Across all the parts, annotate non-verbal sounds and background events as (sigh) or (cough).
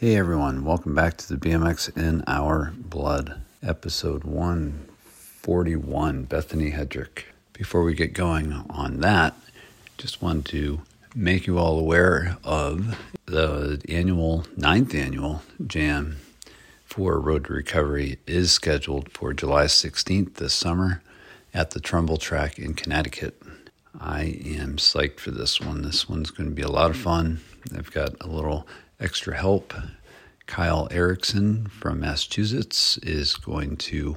Hey everyone, welcome back to the BMX in Our Blood, episode 141, Bethany Hedrick. Before we get going on that, just wanted to make you all aware of the annual, ninth annual jam for Road to Recovery is scheduled for July 16th this summer at the Trumbull Track in Connecticut. I am psyched for this one. This one's going to be a lot of fun. I've got a little extra help. Kyle Erickson from Massachusetts is going to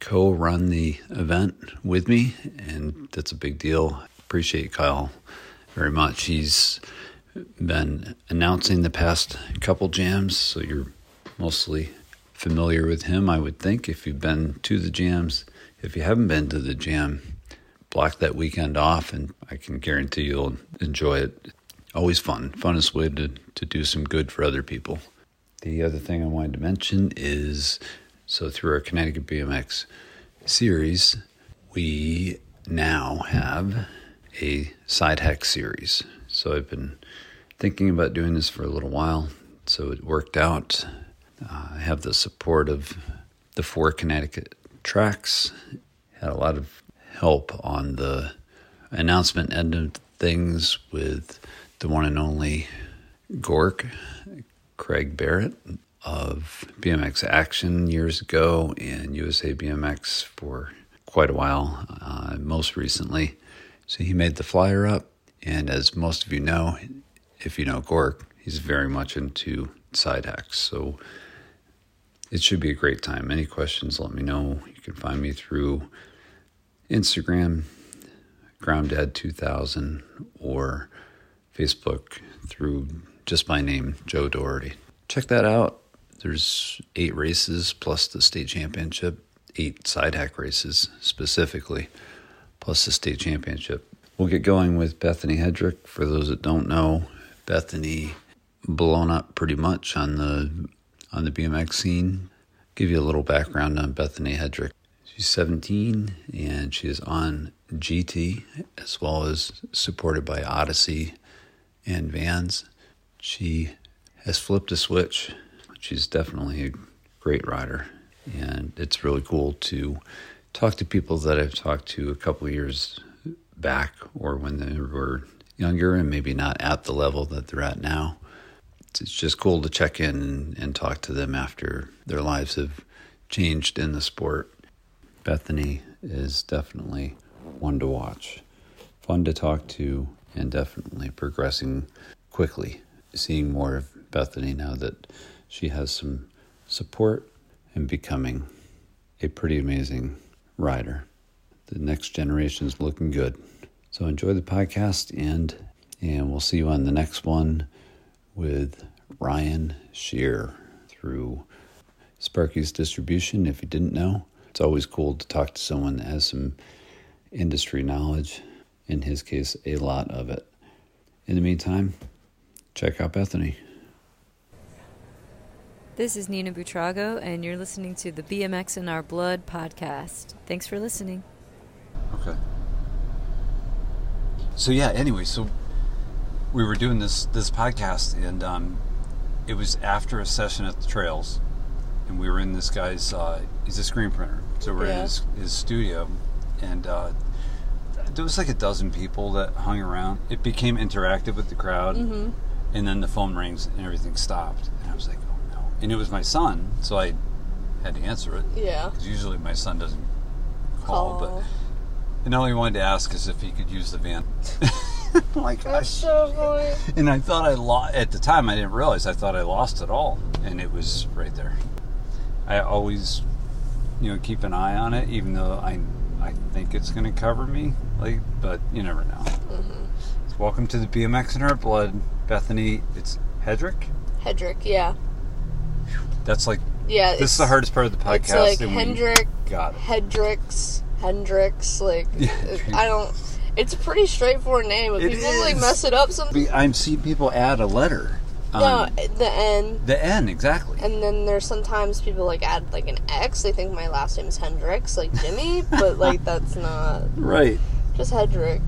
co run the event with me, and that's a big deal. Appreciate Kyle very much. He's been announcing the past couple jams, so you're mostly familiar with him, I would think, if you've been to the jams. If you haven't been to the jam, block that weekend off, and I can guarantee you'll enjoy it. Always fun, funnest way to, to do some good for other people. The other thing I wanted to mention is so through our Connecticut BMX series, we now have a side hack series. So I've been thinking about doing this for a little while, so it worked out. Uh, I have the support of the four Connecticut tracks. Had a lot of help on the announcement end of things with the one and only Gork, Craig Barrett of BMX Action years ago and USA BMX for quite a while, uh, most recently. So he made the flyer up, and as most of you know, if you know Gork, he's very much into side hacks. So it should be a great time. Any questions, let me know. You can find me through Instagram, GroundDad2000, or Facebook through just my name, Joe Doherty. Check that out. There's eight races plus the state championship, eight side hack races specifically, plus the state championship. We'll get going with Bethany Hedrick. For those that don't know, Bethany blown up pretty much on the on the BMX scene. Give you a little background on Bethany Hedrick. She's 17 and she is on GT as well as supported by Odyssey and Vans. She has flipped a switch. She's definitely a great rider, and it's really cool to talk to people that I've talked to a couple years back or when they were younger and maybe not at the level that they're at now. It's just cool to check in and, talk to them after their lives have changed in the sport. Bethany is definitely one to watch, fun to talk to, and definitely progressing quickly. Seeing more of Bethany now that she has some support and becoming a pretty amazing rider. The next generation is looking good. So enjoy the podcast and and we'll see you on the next one with Ryan Shear through Sparky's distribution. If you didn't know, it's always cool to talk to someone that has some industry knowledge. In his case, a lot of it. In the meantime, check out Bethany. This is Nina Buitrago, and you're listening to the BMX in Our Blood podcast. Thanks for listening. Okay. So yeah. Anyway, so we were doing this this podcast, and um, it was after a session at the trails, and we were in this guy's. Uh, he's a screen printer, so we're in his, his studio, and uh, there was like a dozen people that hung around. It became interactive with the crowd, Mm-hmm. and then the phone rings and everything stopped, and I was like, oh no! And it was my son, so I had to answer it. Yeah. Because usually my son doesn't call, Call. but and all he wanted to ask is if he could use the van. (laughs) my That's gosh! so funny. And I thought I lost at the time. I didn't realize. I thought I lost it all, and it was right there. I always, you know, keep an eye on it, even though I, I think it's going to cover me. Like, but you never know. Mm-hmm. So welcome to the BMX in our blood, Bethany. It's Hedrick. Hedrick, yeah. That's like Yeah. this is the hardest part of the podcast. It's like Hendrick, got it. Hendrix, Hendrix. Like, (laughs) Yeah. I don't. It's a pretty straightforward name, but It people like mess it up sometimes. I'm seeing people add a letter. No, the N. the N exactly. And then there's sometimes people like add like an X. They think my last name is Hendrix, like Jimi, (laughs) but like that's not. Right. Just Hedrick.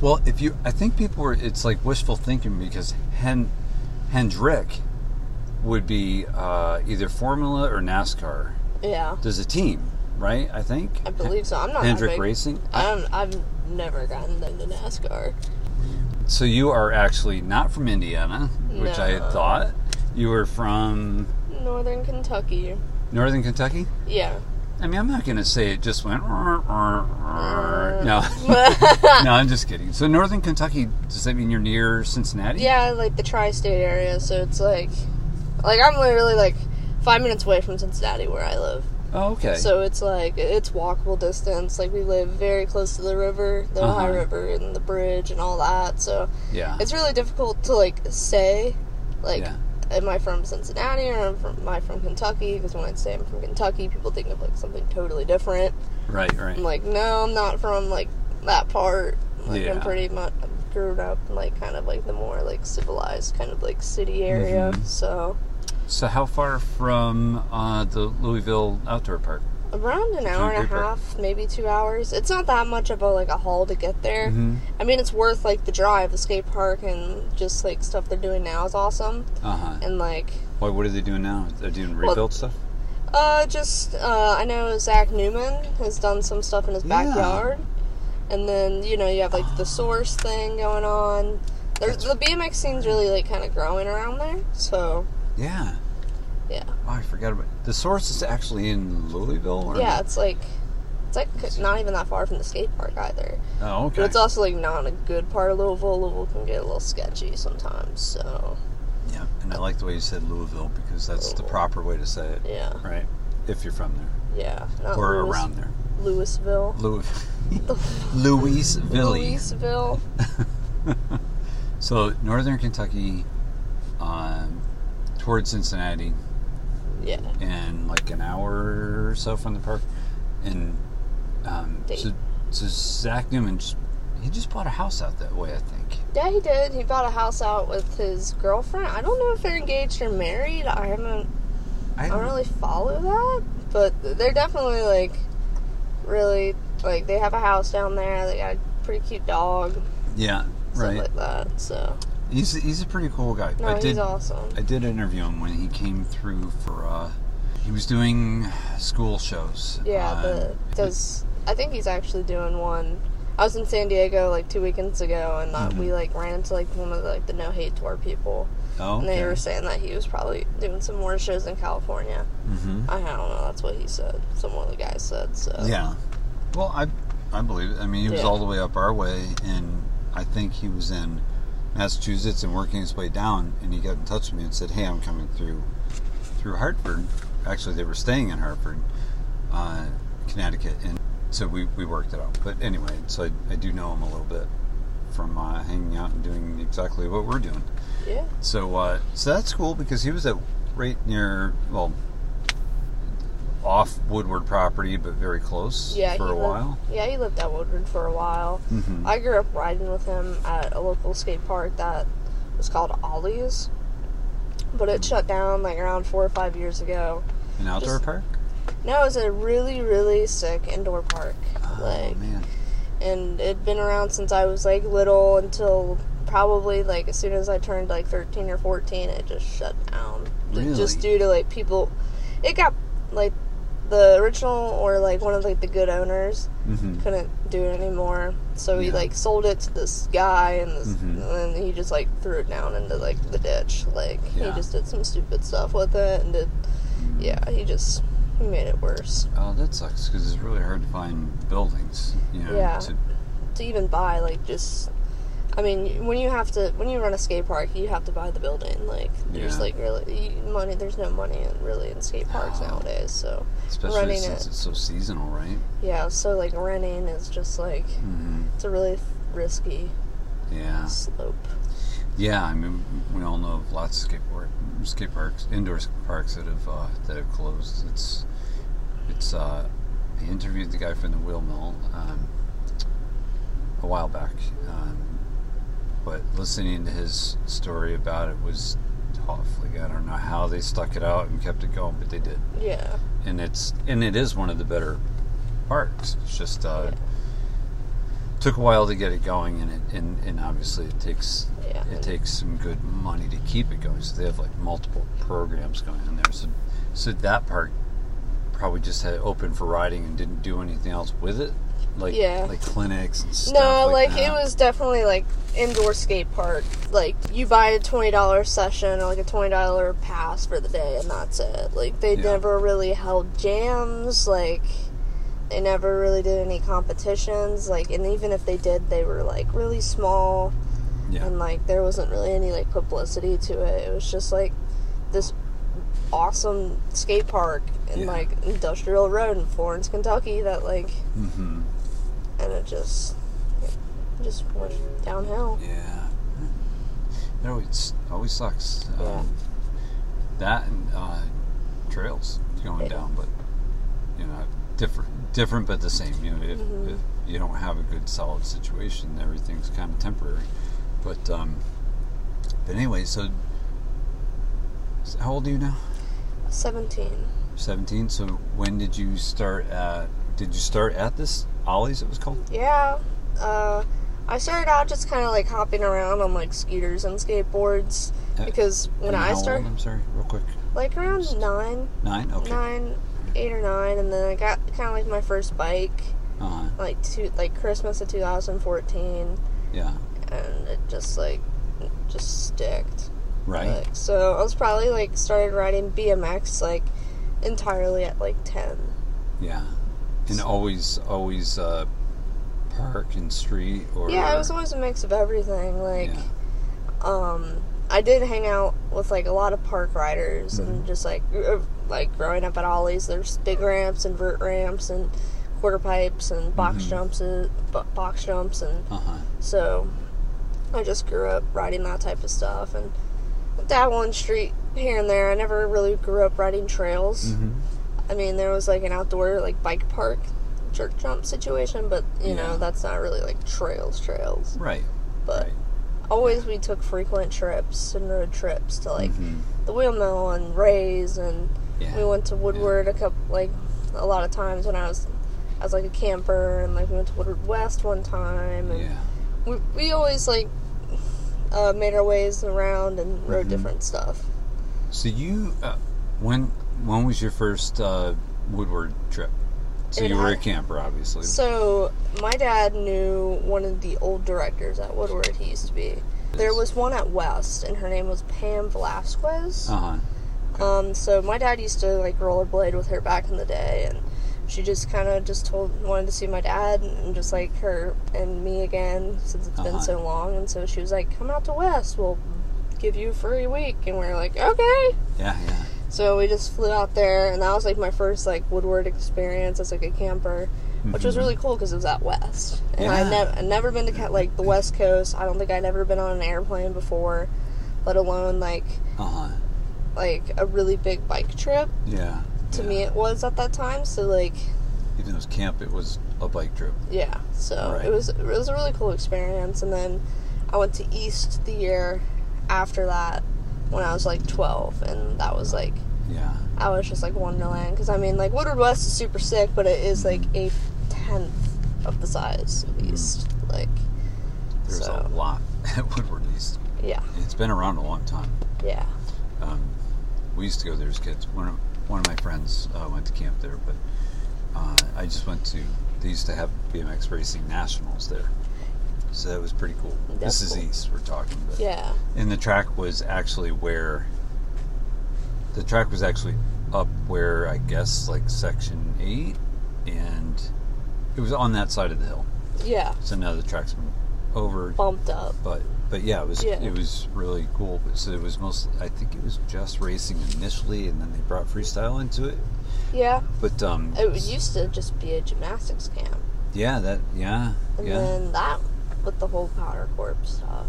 Well, if you, I think people were. It's like wishful thinking because Hen, Hendrick would be uh, either Formula or NASCAR. Yeah, There's a team, right? I think. I believe so. I'm not Hendrick. Racing. I don't. I've never gotten into NASCAR. So you are actually not from Indiana, which I had thought. You were from Northern Kentucky. Northern Kentucky. Yeah. I mean, I'm not going to say it just went. Mm. No, (laughs) no, I'm just kidding. So Northern Kentucky, does that mean you're near Cincinnati? yeah, like the tri-state area. So it's like, like I'm literally like five minutes away from Cincinnati, where I live. Oh, okay. So it's like it's walkable distance. Like we live very close to the river, the Ohio Uh-huh. River, and the bridge and all that. So yeah. it's really difficult to like say, like, Yeah. am I from Cincinnati or am, from, am I from Kentucky? Because when I say I'm from Kentucky, people think of like something totally different. Right. Right. I'm like, no, I'm not from like that part. Like Yeah. I'm pretty much grew up in like kind of like the more like civilized kind of like city area. Mhm. So So how far from uh, the Louisville Outdoor Park? around an hour and a Park? half, maybe two hours. It's not that much of a like a haul to get there. Mhm. I mean, it's worth like the drive. The skate park and just like stuff they're doing now is awesome. Uh huh. And like, What What are they doing now? They're doing Well, rebuild stuff. uh, just uh, I know Zach Newman has done some stuff in his Yeah. backyard, and then you know you have like the Source thing going on. There's the BMX scene's really like kind of growing around there. So Yeah. Yeah, Oh, I forgot about the source is actually in Louisville. Or yeah, it's like it's like not even that far from the skate park either. Oh, okay. But it's also like not a good part of Louisville. Louisville can get a little sketchy sometimes. So yeah, and I like the way you said Louisville because that's the proper way to say it, yeah, right? If you're from there yeah, not or Louis- around there, Louisville. (laughs) Louis, Louisville. Louisville. (laughs) So northern Kentucky, um, towards Cincinnati, Yeah. and like an hour or so from the park, and um, so, so Zach Newman just, he just bought a house out that way, I think. Yeah, he did. He bought a house out with his girlfriend. I don't know if they're engaged or married. I haven't. I I don't really follow that, but they're definitely like really like they have a house down there. They got a pretty cute dog, Yeah, stuff right. like that. So He's he's a pretty cool guy. no, I he's did awesome. I did interview him when he came through for uh he was doing school shows. Yeah, Uh, the does I think he's actually doing one. I was in San Diego like two weekends ago, and uh, Mhm. we like ran into like one of the, like the No Hate Tour people, oh, and they were saying that he was probably doing some more shows in California. hmm I don't know. That's what he said. Some of the guys said. So Yeah. Well, I I believe it. I mean, he was Yeah. all the way up our way, and I think he was in Massachusetts and working his way down, and he got in touch with me and said, "Hey, I'm coming through through Hartford." Actually, they were staying in Hartford, uh, Connecticut, and so we, we worked it out. But anyway, so I, I do know him a little bit from uh, hanging out and doing exactly what we're doing. yeah, So uh, so that's cool because he was at right near well off Woodward property, but very close yeah. for a lived, while. Yeah, he lived at Woodward for a while. hmm I grew up riding with him at a local skate park that was called Ollie's, but it shut down like around four or five years ago. An outdoor just- park. No, it was a really, really sick indoor park. Oh like, man, and it'd been around since I was like little until probably like as soon as I turned like 13 or 14 it just shut down Really? just due to like people it got like the original or like one of like the good owners hmm couldn't do it anymore so he Yeah. like sold it to this guy and this Mhm. and then he just like threw it down into like the ditch like Yeah. he just did some stupid stuff with it and did yeah he just he made it worse Oh, that sucks because it's really hard to find buildings. You know, Yeah. to, to even buy like just I mean when you have to when you run a skate park you have to buy the building like there's Yeah. like really money there's no money in, really in skate parks No. nowadays so especially since it. it's so seasonal, right? yeah so like renting is just like hmm it's a really risky Yeah, slope yeah. I mean, we all know of lots of skateboard skate parks, indoor skate parks that have uh, that have closed. It's it's. Uh, I interviewed the guy from the wheel mill um, a while back, um, but listening to his story about it was tough. Like I don't know how they stuck it out and kept it going, but they did. yeah and it's and it is one of the better parks. It's just uh, Yeah. took a while to get it going, and it and, and obviously it takes Yeah. it takes some good money to keep it going. So they have like multiple programs going on there. So, so that part probably just had it open for riding and didn't do anything else with it, like Yeah. like clinics and stuff. No, like, that. it was definitely like indoor skate park. Like you buy a twenty dollar session or like a twenty dollar pass for the day, and that's it. Like they Yeah. never really held jams. Like they never really did any competitions. Like and even if they did, they were like really small, Yeah. and like there wasn't really any like publicity to it. It was just like this awesome skate park in Yeah. like Industrial Road in Florence, Kentucky. That like hmm and it just it just went downhill. Yeah. It always always sucks. Yeah. Um, that and uh, trails going Yeah. down, but you know, different different but the same. You know, if, Mhm. if you don't have a good solid situation, everything's kind of temporary. But um, but anyway, so how old are you now? Seventeen. Seventeen. So when did you start at? Did you start at this Ollie's? It was called. Yeah. Uh, I started out just kind of like hopping around on like scooters and skateboards Uh, because when I started, I'm sorry, real quick. like around nine, Nine. Okay. nine, eight or nine, and then I got kind of like my first bike Uh-huh. like two like Christmas of 2014, yeah. and it just like just sticked. Right. Like, so I was probably like started riding BMX like entirely at like ten. Yeah, and always, always uh, park and street or Yeah, it was always a mix of everything. Like, Yeah. um, I did hang out with like a lot of park riders Mm-hmm. and just like uh, like growing up at Ollie's, there's big ramps and vert ramps and quarter pipes and box Mhm. jumps and box jumps and Uh huh. so I just grew up riding that type of stuff and dabble in street here and there. I never really grew up riding trails. Mm-hmm. I mean, there was like an outdoor like bike park jerk jump situation, but you Yeah. know that's not really like trails trails. Right. But right. always we took frequent trips and road trips to like Mhm. the wheel mill and Ray's and Yeah. we went to Woodward a couple like a lot of times when I was I was like a camper and like we went to Woodward West one time and Yeah. we we always like uh, made our ways around and rode Mhm. different stuff. So you, uh, when when was your first uh, Woodward trip? So It you were a camper, obviously. So my dad knew one of the old directors at Woodward. He used to be. There was one at West, and her name was Pam Velasquez. Uh huh. Um, so my dad used to like rollerblade with her back in the day, and she just kind of just told wanted to see my dad and just like her and me again since it's been Uh-huh. so long, and so she was like, "Come out to West, we'll give you a free week," and we are like, "Okay." Yeah. Yeah. So we just flew out there, and that was like my first like Woodward experience as like a camper, which was Mhm. really cool because it was out west, and Yeah. I never I'd never been to like the West Coast. I don't think I'd ever been on an airplane before, let alone like Uh huh. like a really big bike trip. Yeah. To me, it was at that time. So like even though it was camp, it was a bike trip. yeah, so Right. it was it was a really cool experience. And then I went to East the year after that when I was like twelve, and that was like Yeah. I was just like wonderland because I mean like Woodward West is super sick, but it is like a tenth of the size of East. Like There's So- a lot (laughs) at Woodward East. yeah, It's been around a long time. yeah, Um, we used to go there as kids. One of one of my friends uh, went to camp there, but uh, I just went to. They used to have BMX racing nationals there, so that was pretty cool. That's this is east we're talking, but yeah, and the track was actually where. The track was actually up where I guess like section eight, and it was on that side of the hill. yeah, So now the track's been over bumped up. but but yeah, it was Yeah. it was really cool. But so it was most I think it was just racing initially, and then they brought freestyle into it. Yeah, But um, it used to just be a gymnastics camp, yeah, that yeah and yeah then that with the whole POWDR Corp stuff.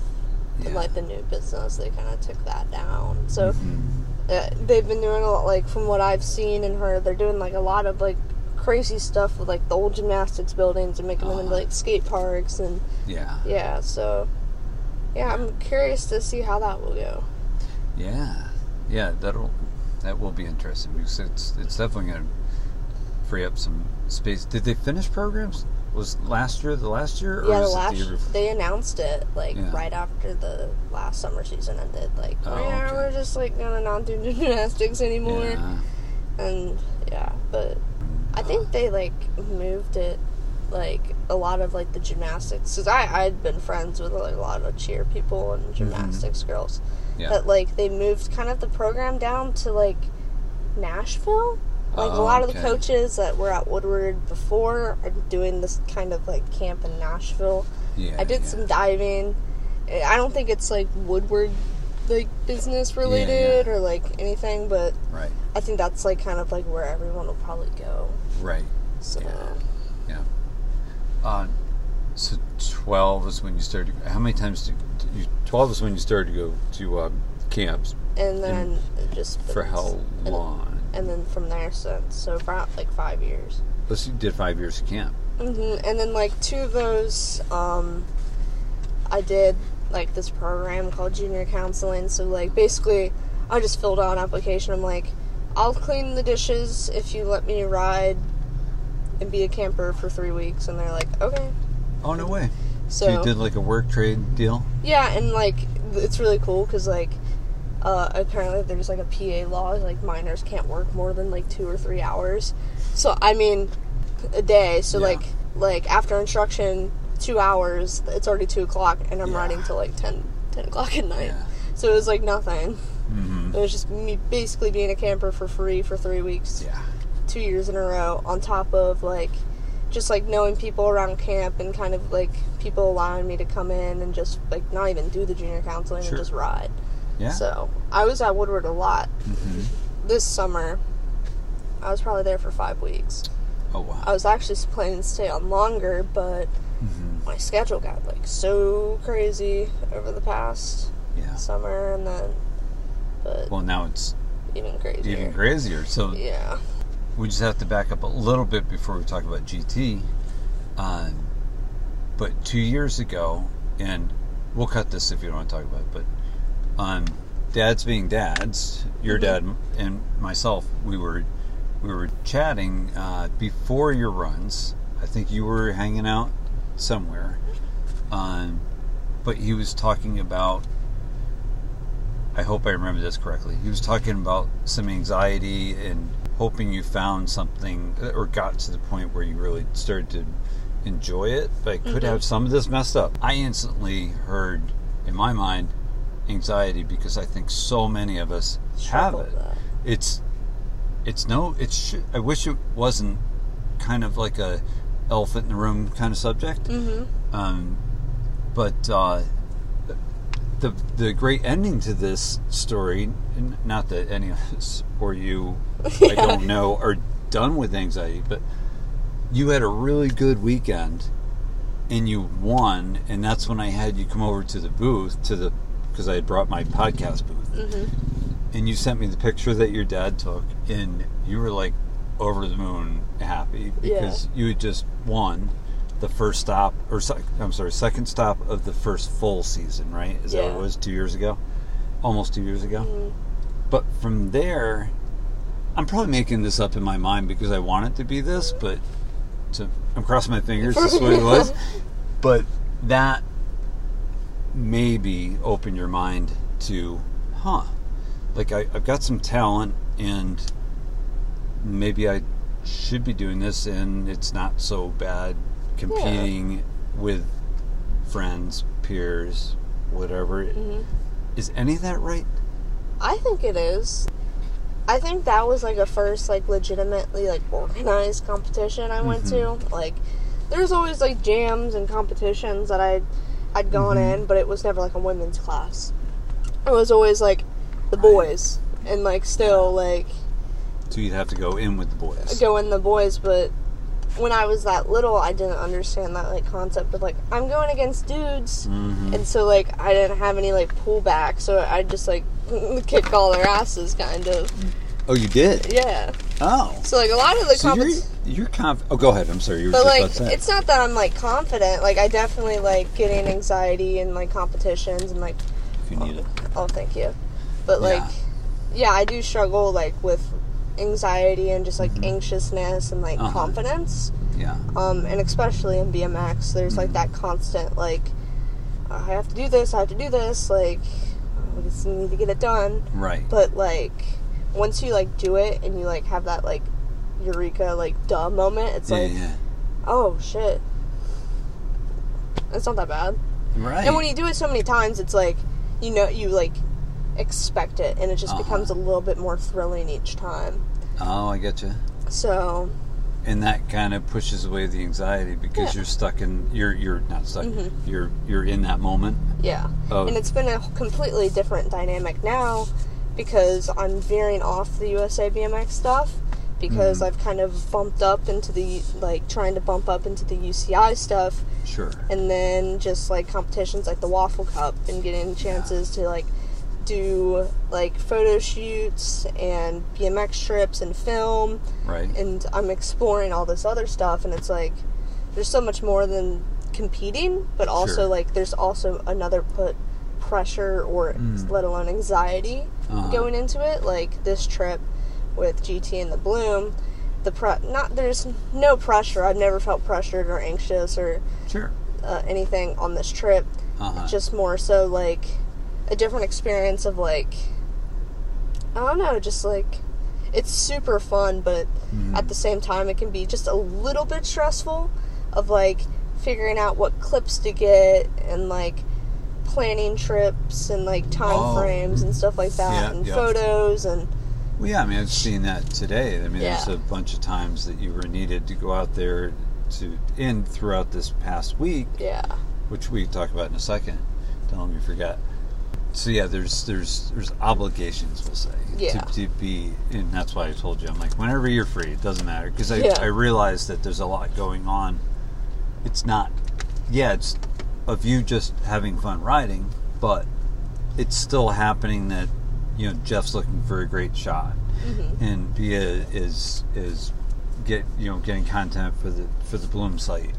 yeah. And like the new business, they kind of took that down. So Mhm. uh, they've been doing a lot, like from what I've seen and heard, they're doing like a lot of like crazy stuff with like the old gymnastics buildings and making them into Uh-huh. like skate parks and yeah yeah. So yeah, I'm curious to see how that will go. yeah yeah that'll that will be interesting because it's it's definitely going to free up some space. Did they finish programs was last year the last year or yeah, the last the year they announced it like Yeah. right after the last summer season ended. Like, Oh, yeah, okay. we're just like gonna not do (laughs) gymnastics anymore. Yeah. and yeah but i think they like moved it like a lot of like the gymnastics because i i'd been friends with like a lot of cheer people and gymnastics girls Mm-hmm. Yeah. but like they moved kind of the program down to like nashville like a Oh, lot of the coaches that were at woodward before are doing this kind of like camp in nashville yeah, i did yeah. some diving i don't think it's like woodward like business related or like anything but right, I think that's like kind of like where everyone will probably go. right. So Yeah. Yeah. Uh, so twelve is when you started. How many times did you? Twelve is when you started to go to um, camps. and then it just For how and- long? And then from there since so for about like five years. Let's you did five years of camp. hmm And then like two of those, um, I did like this program called junior counseling. So like basically, I just filled out an application. I'm like, I'll clean the dishes if you let me ride and be a camper for three weeks. And they're like, okay. Oh no way! So, So you did like a work trade deal. Yeah, and like it's really cool because like uh, apparently there's like a PA law like minors can't work more than like two or three hours. So I mean, a day. So Yeah. like like after instruction, two hours. It's already two o'clock, and I'm Yeah. riding till like 10, 10 o'clock at night. Yeah. So it was like nothing. Mm-hmm. It was just me basically being a camper for free for three weeks Yeah. Two years in a row on top of like just like knowing people around camp and kind of like people allowing me to come in and just like not even do the junior counseling Sure. and just ride. Yeah. So I was at Woodward a lot hmm this summer. I was probably there for five weeks. Oh wow. I was actually planning to stay on longer, but hmm my schedule got like so crazy over the past Yeah. summer, and then but Well, now it's even crazier. even crazier. So Yeah. We just have to back up a little bit before we talk about GT. Um, but two years ago, and we'll cut this if you don't want to talk about it, but um, dads being dads, your Mhm. dad and myself, we were we were chatting uh, before your runs. I think you were hanging out somewhere, um, but he was talking about. I hope I remember this correctly. He was talking about some anxiety and hoping you found something uh, or got to the point where you really started to enjoy it, but I could Mhm. have some of this messed up. I instantly heard, in my mind, anxiety because I think so many of us have it. that. It's, it's no, it's. I wish it wasn't kind of like a elephant in the room kind of subject. Mhm. Um, but uh, the the great ending to this story, not that any of us or you, I (laughs) don't know, are done with anxiety, but you had a really good weekend and you won, and that's when I had you come over to the booth to the because I had brought my podcast booth, Mhm. and you sent me the picture that your dad took, and you were like over the moon happy because you had just won the first stop, or sec- I'm sorry, second stop of the first full season, right? Is that what it was? Two years ago, almost two years ago. Mhm. But from there, I'm probably making this up in my mind because I want it to be this, but to, I'm crossing my fingers. This is what it (laughs) was. But that maybe opened your mind to, huh? Like I, I've got some talent, and maybe I should be doing this, and it's not so bad competing with friends, peers, whatever. Mhm. Is any of that right? I think it is. I think that was like a first like legitimately like organized competition I went to. Mm-hmm. Like there's always like jams and competitions that I I'd gone Mhm. in, but it was never like a women's class. It was always like the boys and like still like So you'd have to go in with the boys. go in the boys, but when I was that little, I didn't understand that like concept of like I'm going against dudes, Mhm. and so like I didn't have any like pullback, so I just like (laughs) kick all their asses, kind of. Oh, you did. Yeah. Oh, So like a lot of the so you're you're conf- Oh, go ahead. I'm sorry. You were but just like it's not that I'm like confident. Like I definitely like getting anxiety in like competitions and like if you need it. oh thank you, but like Yeah. yeah, I do struggle like with anxiety and just like anxiousness and like Mm-hmm. Uh-huh. confidence. Yeah. Um, and especially in BMX, there's like that constant like, I have to do this, I have to do this, like, I just need to get it done. Right. But like, once you like do it and you like have that like eureka like duh moment, it's yeah, like, yeah. oh shit, it's not that bad. Right. And when you do it so many times, it's like, you know, you like expect it, and it just Uh-huh. becomes a little bit more thrilling each time. oh, I get you. So and that kind of pushes away the anxiety because Yeah. Mm-hmm. you're stuck in you're you're not stuck you're you're in that moment Yeah. Oh. And it's been a completely different dynamic now because I'm veering off the USA BMX stuff because Mm-hmm. I've kind of bumped up into the like trying to bump up into the UCI stuff sure and then just like competitions like the Waffle Cup and getting chances to like do like photo shoots and BMX trips and film right and I'm exploring all this other stuff, and it's like there's so much more than competing, but also Sure. like there's also another put pressure or let alone anxiety Mm. Uh-huh. going into it. Like this trip with GT and the Bloom, the pre- not there's no pressure. I've never felt pressured or anxious or sure uh, anything on this trip. uh-huh Just more so like a different experience of like I don't know, just like it's super fun, but Mm-hmm. at the same time it can be just a little bit stressful of like figuring out what clips to get and like planning trips and like time Oh. frames and stuff like that Yeah, and yeah. photos and well yeah i mean i've seen that today i mean there's a bunch of times that you were needed to go out there to in throughout this past week yeah which we talk about in a second don't let me forget so yeah there's there's there's obligations we'll say Yeah. to, to be and that's why i told you i'm like whenever you're free it doesn't matter because I, Yeah. I realize that there's a lot going on it's not yeah it's of you just having fun riding but it's still happening that you know jeff's looking for a great shot Mm-hmm. and Bea is is get you know getting content for the for the Bloom site.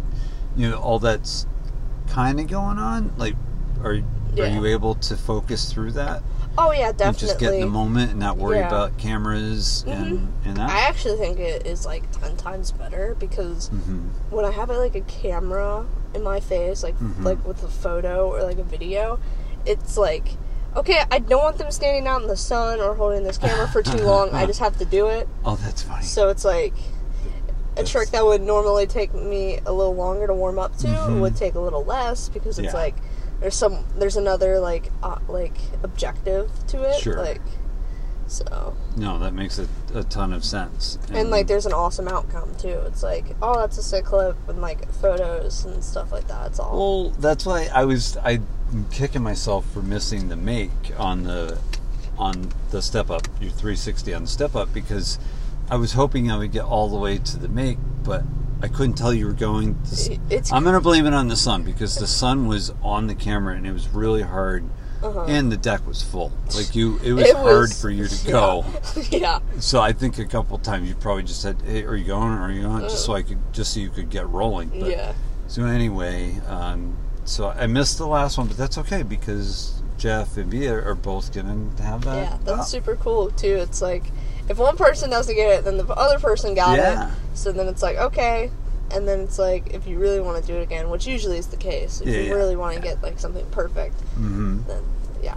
You know all that's kind of going on. Like, are are you able to focus through that oh yeah definitely and just get in the moment and not worry Yeah. about cameras and and that? I actually think it is like ten times better because Mhm. when I have like a camera in my face, like Mm-hmm. like with a photo or like a video, it's like okay, I don't want them standing out in the sun or holding this camera for too long. I just have to do it. (laughs) Oh, that's funny. So it's like a That's- trick that would normally take me a little longer to warm up to would take a little less because it's Mm-hmm. Yeah. like there's some there's another like uh, like objective to it. Sure. Like so no, that makes a, a ton of sense. and like there's an awesome outcome too. It's like, oh, that's a sick clip and like photos and stuff like that. It's all Well, that's why I was I'm kicking myself for missing the make on the on the step up, your 360 on the step up because I was hoping I would get all the way to the make, but I couldn't tell you were going. To, It's- I'm gonna blame it on the sun because the sun was on the camera and it was really hard, and the deck was full. Like you, it was Uh-huh. It hard was- for you to (laughs) go. yeah. So I think a couple times you probably just said, "Hey, are you going? Or are you going?" Just so I could, just so you could get rolling. But, Yeah. So anyway, um, so I missed the last one, but that's okay because Jeff and Bea are both gonna have that. Yeah, that's up. super cool too. It's like if one person doesn't get it, then the other person got Yeah. it. So then it's like okay, and then it's like if you really want to do it again, which usually is the case, if Yeah, you yeah, really want to get like something perfect, Mhm. then yeah,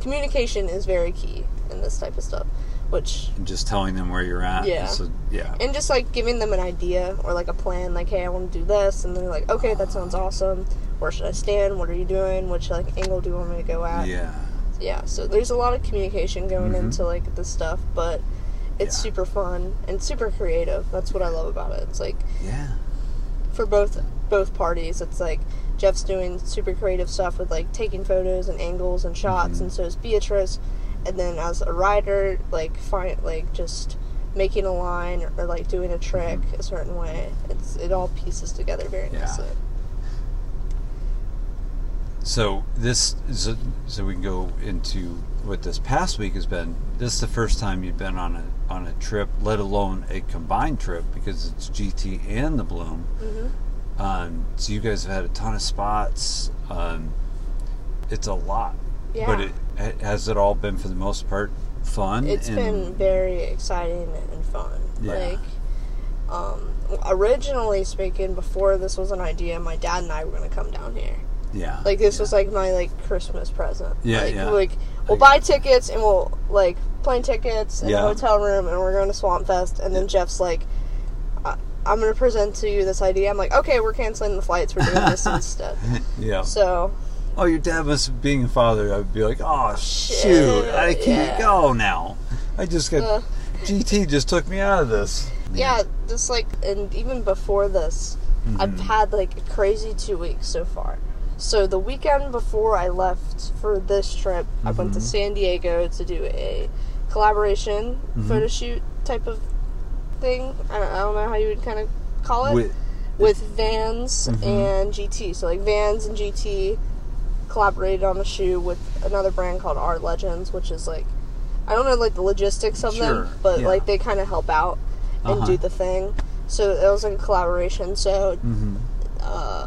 communication is very key in this type of stuff. Which And just telling them where you're at. Yeah. So yeah. and just like giving them an idea or like a plan, like hey, I want to do this, and they're like okay, that sounds awesome. Where should I stand? What are you doing? Which like angle do you want me to go at? yeah. yeah so there's a lot of communication going into like this stuff but it's Yeah. super fun and super creative that's what i love about it it's like Yeah. for both both parties it's like jeff's doing super creative stuff with like taking photos and angles and shots mm-hmm. and so is beatrice and then as a rider like find like just making a line or, or like doing a trick mm-hmm. a certain way it's it all pieces together very Yeah. nicely So this is a, so we can go into what this past week has been. This is the first time you've been on a on a trip, let alone a combined trip, because it's GT and the Bloom. Mm-hmm. Um, so you guys have had a ton of spots. Um, it's a lot, yeah but it has it all been for the most part fun. It's been very exciting and fun. Yeah. Like, um, originally speaking, before this was an idea, my dad and I were gonna come down here. yeah. Like this yeah. was like my like Christmas present. Yeah, like, yeah. Like we'll buy tickets and we'll like plane tickets and Yeah. a hotel room and we're going to Swamp Fest and then Jeff's like, I- I'm gonna present to you this idea. I'm like, okay, we're canceling the flights. We're doing this (laughs) instead. yeah. So Oh, your dad must being a father. I'd be like, oh shoot, I can't yeah. go now. I just got Uh. GT just took me out of this. yeah, just like and even before this, I've Mm-hmm. had like a crazy two weeks so far. So the weekend before I left for this trip, I went Mm-hmm. to San Diego to do a collaboration Mm-hmm. photo shoot type of thing. I don't, I don't know how you would kind of call it With, with Vans Mm-hmm. and GT. So like Vans and GT collaborated on a shoe with another brand called Art Legends, which is like I don't know like the logistics of Sure, them, but yeah. like they kind of help out and Uh-huh. do the thing. So it was like a collaboration. So hmm uh,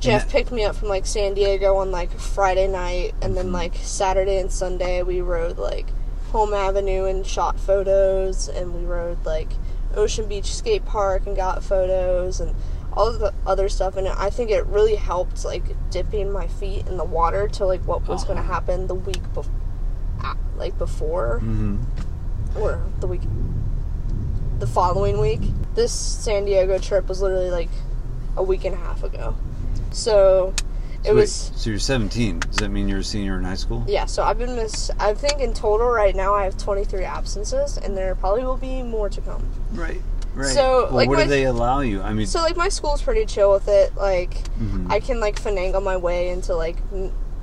Jeff that- picked me up from like San Diego on like Friday night, and Mm-hmm. then like Saturday and Sunday we rode like Home Avenue and shot photos, and we rode like Ocean Beach Skate Park and got photos and all of the other stuff. And I think it really helped like dipping my feet in the water to like what was going to Uh-huh. happen the week before, like before hmm or the week the following week. This San Diego trip was literally like a week and a half ago. So it so, wait, was so you're 17. Does that mean you're a senior in high school? yeah, so I've been miss I think in total right now I have 23 absences and there probably will be more to come. Right. Right. So, well, like, what my- do they allow you? I mean, So like my school's pretty chill with it. Like Mhm. I can like finagle my way into like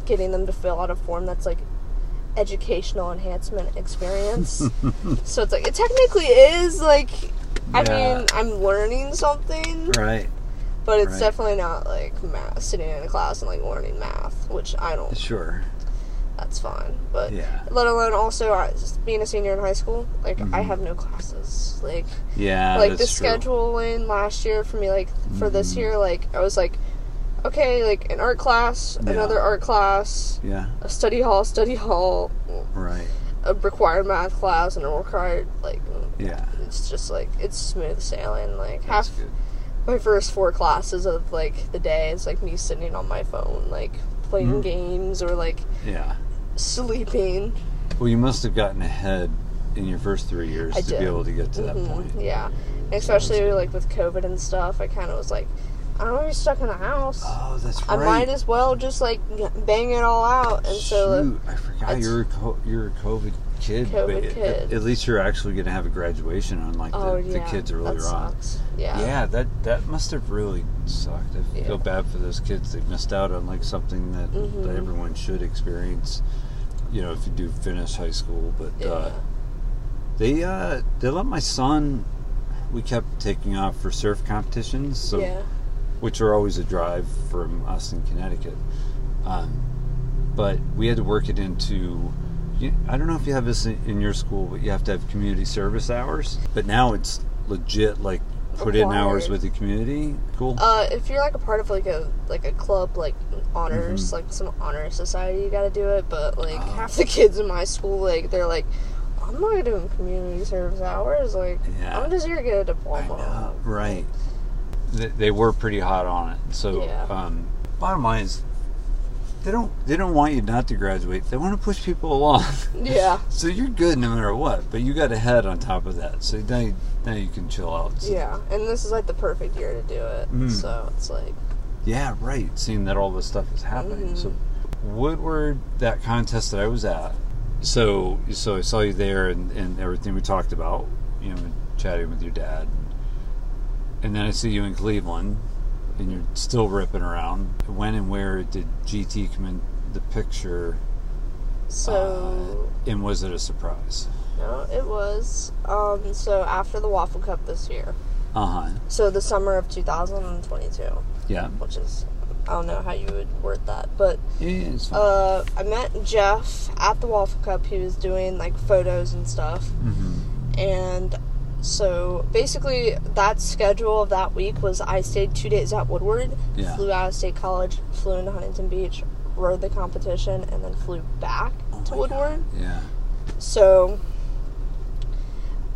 getting them to fill out a form that's like educational enhancement experience. (laughs) so it's like it technically is like I Yeah. mean I'm learning something, right. But it's right. definitely not like math, sitting in a class and like learning math, which I don't. Sure. That's fine, but Yeah. let alone also I, being a senior in high school, like I Mhm. have no classes. Like Yeah. like the that's true. scheduling last year for me like for this Mhm. year like i was like okay like an art class Yeah. another art class Yeah. a study hall study hall Right. a required math class and a required like Yeah. it's just like it's smooth sailing like That's half good. My first four classes of like the day is like me sitting on my phone like playing Mhm. games or like Yeah. sleeping Well, you must have gotten ahead in your first three years I to did. be able to get to that Mhm, point. yeah especially like with covid and stuff i kind of was like i don't want to be stuck in a house Oh, that's I might as well just like bang it all out, and so uh, Shoot, I forgot you're a co- you're a COVID kid. COVID but at- kid. At, least you're actually going to have a graduation unlike oh the, yeah, the kids earlier that on. sucks. Yeah, Yeah, that that must have really sucked. I Yeah. feel bad for those kids. They missed out on like something that, Mhm. that everyone should experience. You know, if you do finish high school, but yeah. uh, they uh, they let my son. We kept taking off for surf competitions, so yeah. Which are always a drive from us in Connecticut. Um, but we had to work it into. you- I don't know if you have this in, in your school, but you have to have community service hours. But now it's legit, like put in hours with the community. Cool. Uh, if you're like a part of like a like a club like honors Mhm. like some honor society, you got to do it. But like Oh. half the kids in my school, like they're like, I'm not doing community service hours. Like Yeah. I'm just here to get a diploma. know, right? They, they were pretty hot on it. So, Yeah. um, bottom line is, they don't they don't want you not to graduate. They want to push people along. (laughs) Yeah, So you're good no matter what, but you got a head on top of that. So now you, now you can chill out. So- yeah. And this is like the perfect year to do it. Mm. So it's like Yeah, right. Seeing that all this stuff is happening. Mhm. So Woodward, that contest that I was at. So so I saw you there and, and everything we talked about. You know, chatting with your dad, and then I see you in Cleveland, and you're still ripping around. When and where did GT come in the picture? so. uh, and was it a surprise? No, it was. Um, so after the Waffle Cup this year, Uh huh. so the summer of 2022, Yeah. which is I don't know how you would word that, but Yeah, uh, I met Jeff at the Waffle Cup. He was doing like photos and stuff, hmm and so basically that schedule of that week was I stayed two days at Woodward, Yeah. flew out of State College, flew into Huntington Beach, rode the competition, and then flew back Oh to Woodward. God. Yeah. So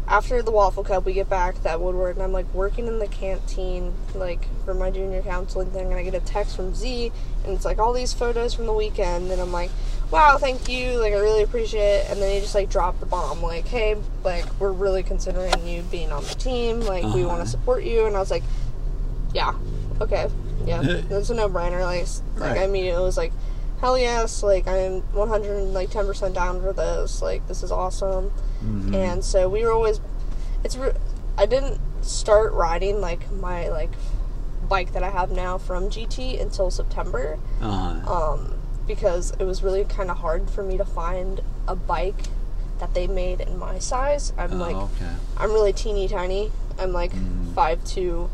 after the Waffle Cup, we get back that Woodward, and I'm like working in the canteen, like for my junior counseling thing, and I get a text from Z, and it's like all these photos from the weekend, and I'm like, wow, thank you, like I really appreciate it, and then he just like dropped the bomb, like, hey, like we're really considering you being on the team, like we want Uh-huh. to support you, and I was like, yeah, okay, yeah, that's a no-brainer, like, like I mean, it was like, hell yes, like I'm 100 like 10 percent down for this, like this is awesome. Mhm. And so we were always. It's. Re- I didn't start riding like my like bike that I have now from GT until September, Uh-huh. um, because it was really kind of hard for me to find a bike that they made in my size. I'm oh, like, okay. I'm really teeny tiny. I'm like Mm. five two,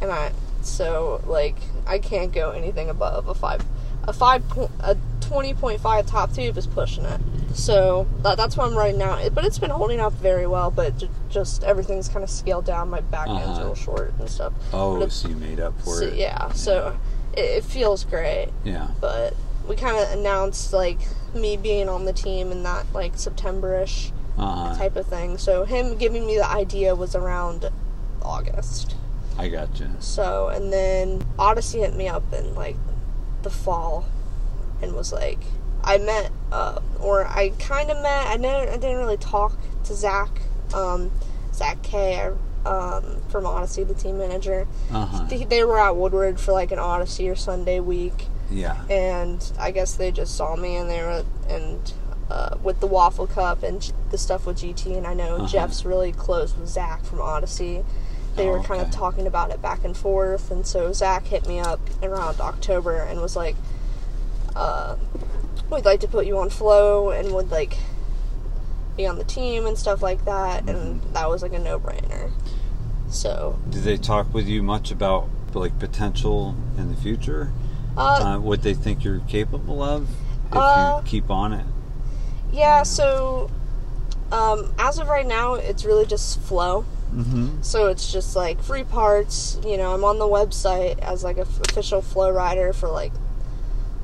and I so like I can't go anything above a five, a five point a twenty point five top tube is pushing it. So that, that's what I'm riding now. It, but it's been holding up very well. But j- just everything's kind of scaled down. My back end's Uh-huh. real short and stuff. Oh, so you made up for So, it. yeah. So it, it feels great Yeah. but we kind of announced like me being on the team in that like September-ish Uh-huh. type of thing. So him giving me the idea was around August. I gotcha. So and then Odyssey hit me up in like the fall and was like I met uh or I kind of met I never I didn't really talk to Zach um Zach K um from Odyssey the team manager Uh-huh. they, they were at Woodward for like an Odyssey or Sunday week Yeah. and I guess they just saw me and they were and uh, with the Waffle Cup and G- the stuff with GT and I know Uh-huh. Jeff's really close with Zach from Odyssey. They Oh, were kind of talking about it back and forth, and so Zach hit me up around October and was like, uh, "We'd like to put you on Flow and would like be on the team and stuff like that," and Mm-hmm. that was like a no-brainer. So, Did they talk with you much about like potential in the future? Uh, Uh, what they think you're capable of if Uh, you keep on it? Yeah, so um, as of right now, it's really just flow. Mm-hmm. So it's just like free parts. You know, I'm on the website as like a f- official flow rider for like,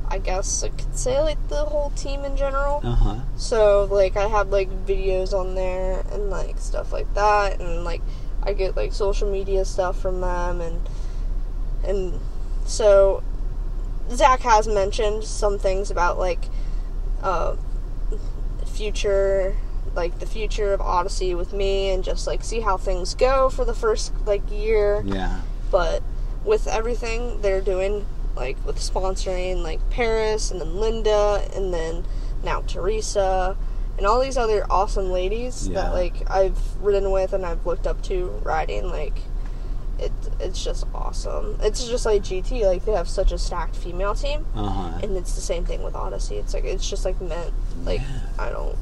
I guess I could say like the whole team in general. Uh-huh. So like I have like videos on there and like stuff like that, and like I get like social media stuff from them, and and so Zach has mentioned some things about like uh, future, like the future of Odyssey with me, and just like see how things go for the first like year Yeah. but with everything they're doing like with sponsoring like paris and then linda and then now teresa and all these other awesome ladies Yeah. that like i've ridden with and i've looked up to riding like it, it's just awesome it's just like gt like they have such a stacked female team Uh-huh. and it's the same thing with odyssey it's like it's just like meant like i don't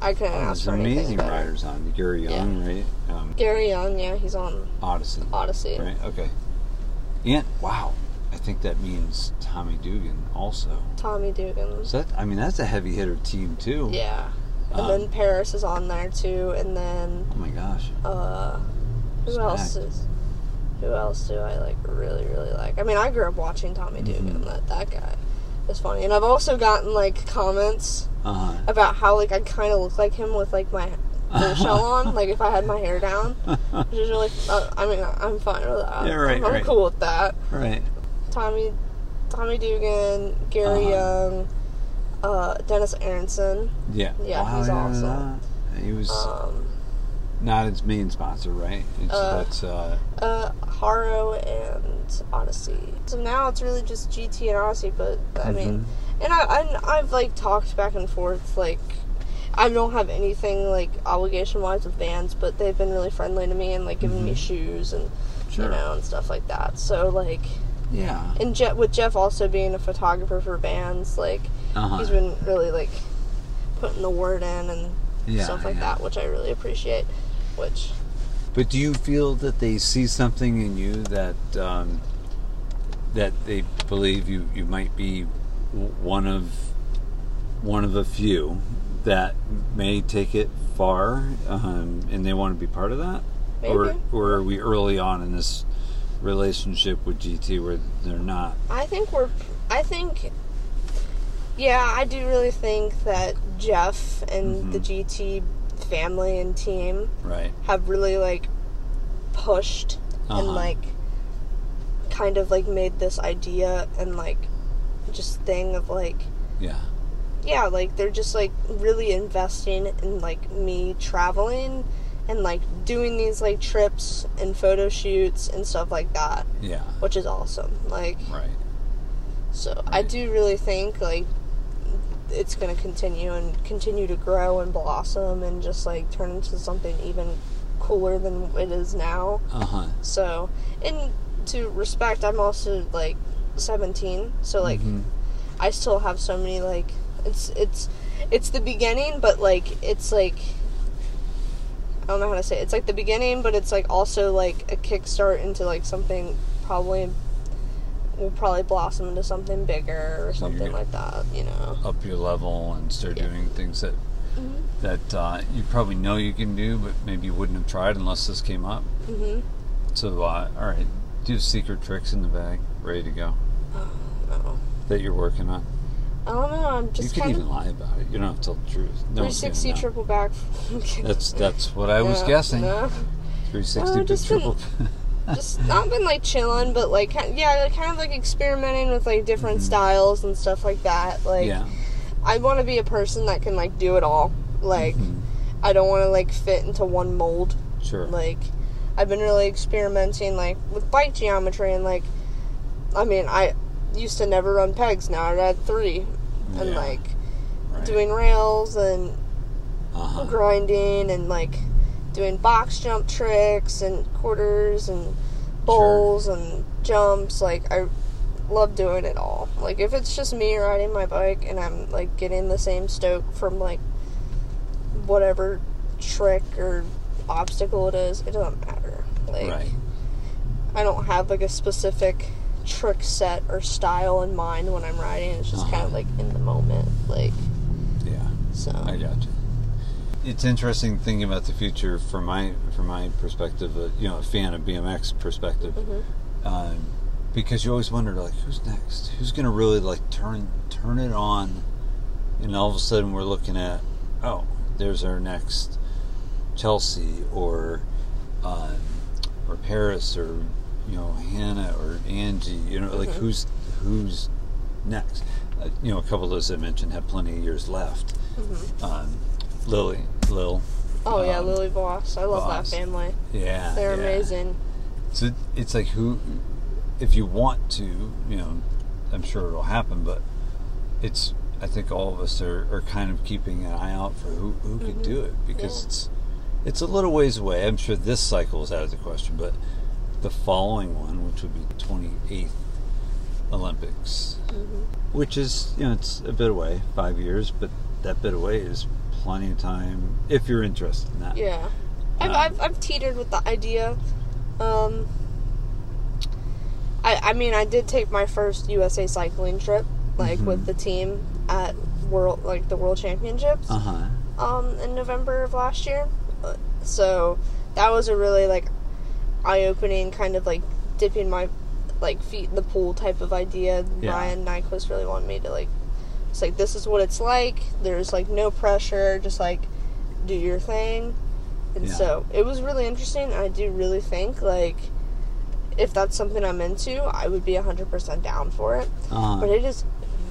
i couldn't Oh, ask for anything amazing riders on Gary Young, right? Um, gary young yeah he's on Odyssey. odyssey Right. Okay. And wow, I think that means Tommy Dugan also. tommy dugan So that I mean that's a heavy hitter team too. Yeah. And Um, then Perris is on there too, and then Oh my gosh. uh who else is who else do I like really, really like? I mean I grew up watching Tommy Dugan, Mhm. that that guy is funny. And I've also gotten like comments Uh huh. about how like I kinda look like him with like my (laughs) shell on, like if I had my hair down. (laughs) Which is really uh, I mean I'm fine with that. Yeah, right, I'm, I'm right. cool with that. right. Tommy Tommy Dugan, Gary Uh-huh. Young, uh, Dennis Enarson. Yeah. Yeah, he's yeah, awesome. He was Um, not its main sponsor, right? It's, Uh, that's uh, uh, Haro and Odyssey. So now it's really just GT and Odyssey, but I mean, Mm-hmm. and I, I I've like talked back and forth. Like, I don't have anything like obligation wise with Vans, but they've been really friendly to me and like giving me Mhm. shoes and Sure. you know and stuff like that. So like, yeah. and Jeff with Jeff also being a photographer for Vans, like Uh-huh. he's been really like putting the word in and Yeah, stuff like yeah. that, which I really appreciate. Which But do you feel that they see something in you that um, that they believe you, you might be one of one of a few that may take it far, um, and they want to be part of that, or Maybe. or are we early on in this relationship with GT where they're not? I think we're. I think. Yeah, I do really think that Jeff and the Mhm. GT family and team Right. have really like pushed and Uh-huh. like kind of like made this idea and like just thing of like Yeah. yeah, like they're just like really investing in like me traveling and like doing these like trips and photo shoots and stuff like that, Yeah. which is awesome. Like Right. so I do really think like it's going to continue and continue to grow and blossom and just like turn into something even cooler than it is now. Uh huh. So, and to respect, I'm also like 17, so like Mhm. I still have so many like it's it's it's the beginning, but like it's like I don't know how to say it. it's like the beginning, but it's like also like a kickstart into like something probably will probably blossom into something bigger or something like that, you know. Up your level and start Yeah. doing things that Mhm. that uh, you probably know you can do, but maybe you wouldn't have tried unless this came up. Mhm. So, uh, all right, do you have secret tricks in the bag, ready to go No. that you're working on. I don't know. I'm you just could kind even lie about it. You don't have to tell the truth. No gonna 360 triple back. (laughs) That's that's what I was Yeah, guessing. no. 360 Oh, just triple. Just not been like chilling, but like yeah, kind of like experimenting with like different styles and stuff like that. Like yeah. I want to be a person that can like do it all. Like Mhm. I don't want to like fit into one mold. Sure. Like I've been really experimenting like with bike geometry and like I mean I used to never run pegs. Now I run three, and Yeah. like Right. doing rails and Uh-huh. grinding and like doing box jump tricks and quarters and bowls and jumps like i love doing it all like if it's just me riding my bike and i'm like getting the same stoke from like whatever trick or obstacle it is it doesn't matter like Right. i don't have like a specific trick set or style in mind when i'm riding it's just kind Uh-huh. of like in the moment like Yeah. so I got you. It's interesting thinking about the future from my from my perspective, uh, you know, a fan of BMX perspective, Mhm. um, because you always wonder like who's next, who's going to really like turn turn it on, and all of a sudden we're looking at oh, there's our next Chelsea or um, or Perris or you know Hannah or Angie, you know, like Mhm. who's who's next. Uh, you know, a couple of those I mentioned have plenty of years left. Mhm. Um, Lily, Lil. Oh yeah, um, Lily Boss. I love Boss. that family. Yeah, They're yeah. amazing. So it's like who, if you want to, you know, I'm sure it'll happen, but it's. I think all of us are, are kind of keeping an eye out for who who could Mhm. do it because Yeah. it's it's a little ways away. I'm sure this cycle is out of the question, but the following one, which would be the 28th Olympics, hmm which is you know it's a bit away, five years, but that bit away is plenty of time if you're interested in that. Yeah, I've, Um, I've I've teetered with the idea. Um, I I mean I did take my first USA cycling trip like Mhm. with the team at world like the World Championships. Uh huh. um, in November of last year. So that was a really like eye-opening kind of like dipping my like feet in the pool type of idea. Yeah. Ryan Nyquist really wanted me to like. It's like this is what it's like. There's like no pressure. Just like do your thing. And Yeah. so it was really interesting. I do really think like if that's something I'm into, I would be 100% down for it Uh-huh. but it is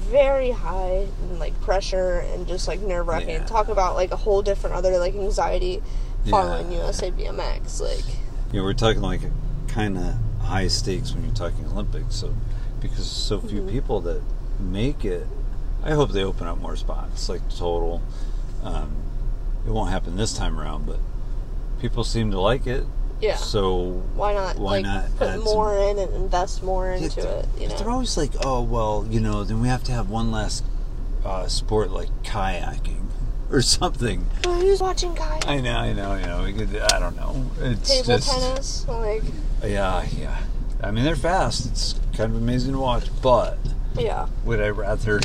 very high and like pressure and just like nerve wracking. Yeah. Talk about like a whole different other like anxiety following Yeah. USA BMX. Like Yeah, we're talking like kind of high stakes when you're talking Olympics. So because so few Mhm. people that make it, I hope they open up more spots like total. Um, it won't happen this time around, but people seem to like it. yeah, So why not why like not put add some- more in and invest more Yeah, into it? You but they're always like, oh well, you know, then we have to have one last uh, sport like kayaking (laughs) or something. oh, who's watching kayak? I know, I know, I know. We could, I don't know. It's Table just, tennis, like Yeah, yeah. I mean, they're fast. It's kind of amazing to watch. But yeah, would I rather?